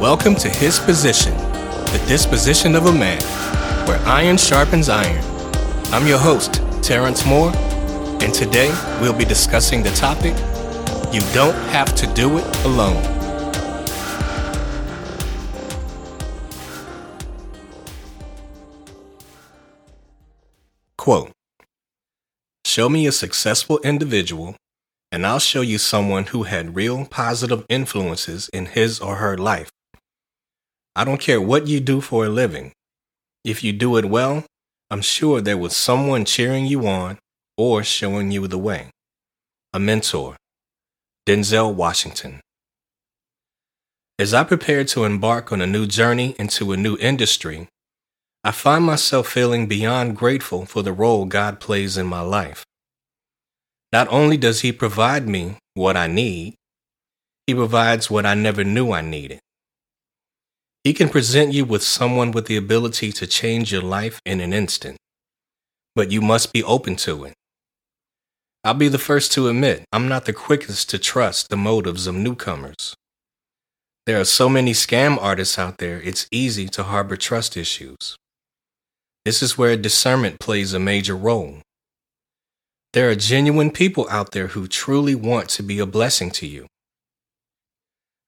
Welcome to His Position, the disposition of a man, where iron sharpens iron. I'm your host, Terrence Moore, and today we'll be discussing the topic You Don't Have to Do It Alone. Quote Show me a successful individual, and I'll show you someone who had real positive influences in his or her life. I don't care what you do for a living. If you do it well, I'm sure there was someone cheering you on or showing you the way. A mentor. Denzel Washington. As I prepare to embark on a new journey into a new industry, I find myself feeling beyond grateful for the role God plays in my life. Not only does He provide me what I need, He provides what I never knew I needed. He can present you with someone with the ability to change your life in an instant, but you must be open to it. I'll be the first to admit I'm not the quickest to trust the motives of newcomers. There are so many scam artists out there, it's easy to harbor trust issues. This is where discernment plays a major role. There are genuine people out there who truly want to be a blessing to you.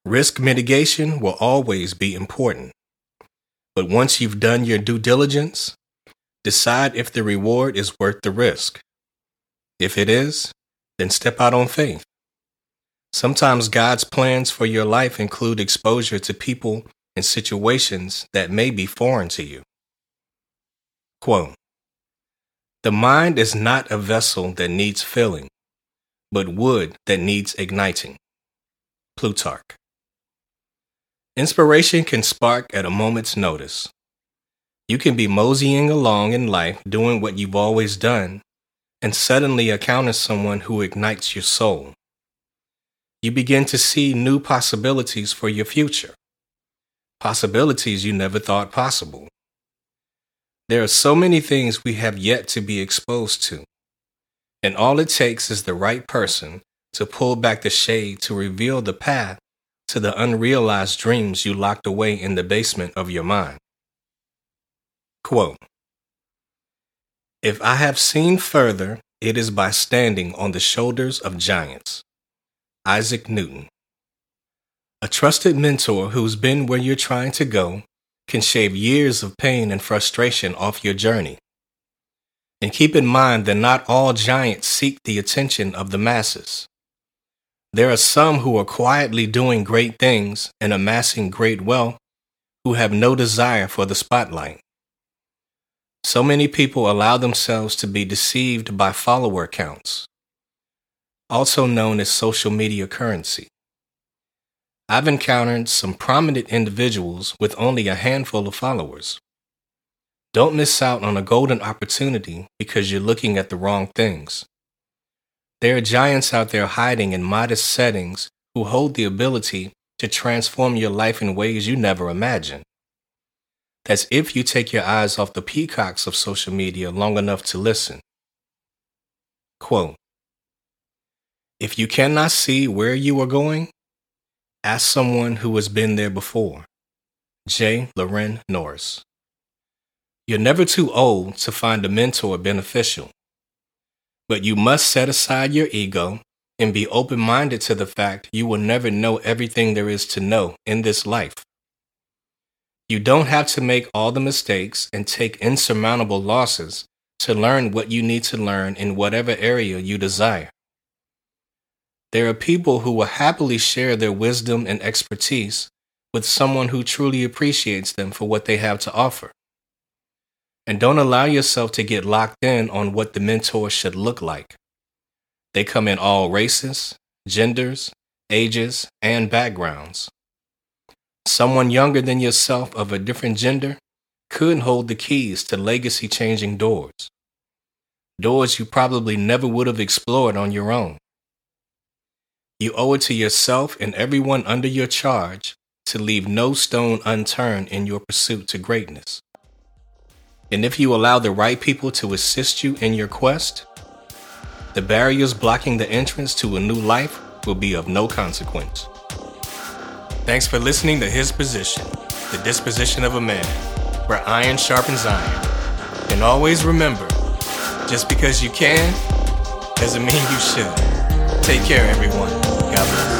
Risk mitigation will always be important. But once you've done your due diligence, decide if the reward is worth the risk. If it is, then step out on faith. Sometimes God's plans for your life include exposure to people and situations that may be foreign to you. Quote The mind is not a vessel that needs filling, but wood that needs igniting. Plutarch. Inspiration can spark at a moment's notice. You can be moseying along in life doing what you've always done, and suddenly encounter someone who ignites your soul. You begin to see new possibilities for your future, possibilities you never thought possible. There are so many things we have yet to be exposed to, and all it takes is the right person to pull back the shade to reveal the path to the unrealized dreams you locked away in the basement of your mind. Quote If I have seen further, it is by standing on the shoulders of giants. Isaac Newton. A trusted mentor who's been where you're trying to go can shave years of pain and frustration off your journey. And keep in mind that not all giants seek the attention of the masses. There are some who are quietly doing great things and amassing great wealth who have no desire for the spotlight. So many people allow themselves to be deceived by follower counts, also known as social media currency. I've encountered some prominent individuals with only a handful of followers. Don't miss out on a golden opportunity because you're looking at the wrong things. There are giants out there hiding in modest settings who hold the ability to transform your life in ways you never imagined. That's if you take your eyes off the peacocks of social media long enough to listen. Quote If you cannot see where you are going, ask someone who has been there before. J. Loren Norris. You're never too old to find a mentor beneficial. But you must set aside your ego and be open minded to the fact you will never know everything there is to know in this life. You don't have to make all the mistakes and take insurmountable losses to learn what you need to learn in whatever area you desire. There are people who will happily share their wisdom and expertise with someone who truly appreciates them for what they have to offer. And don't allow yourself to get locked in on what the mentor should look like. They come in all races, genders, ages, and backgrounds. Someone younger than yourself of a different gender could hold the keys to legacy changing doors. Doors you probably never would have explored on your own. You owe it to yourself and everyone under your charge to leave no stone unturned in your pursuit to greatness. And if you allow the right people to assist you in your quest, the barriers blocking the entrance to a new life will be of no consequence. Thanks for listening to His Position, the disposition of a man, where iron sharpens iron. And always remember, just because you can, doesn't mean you should. Take care, everyone. God bless.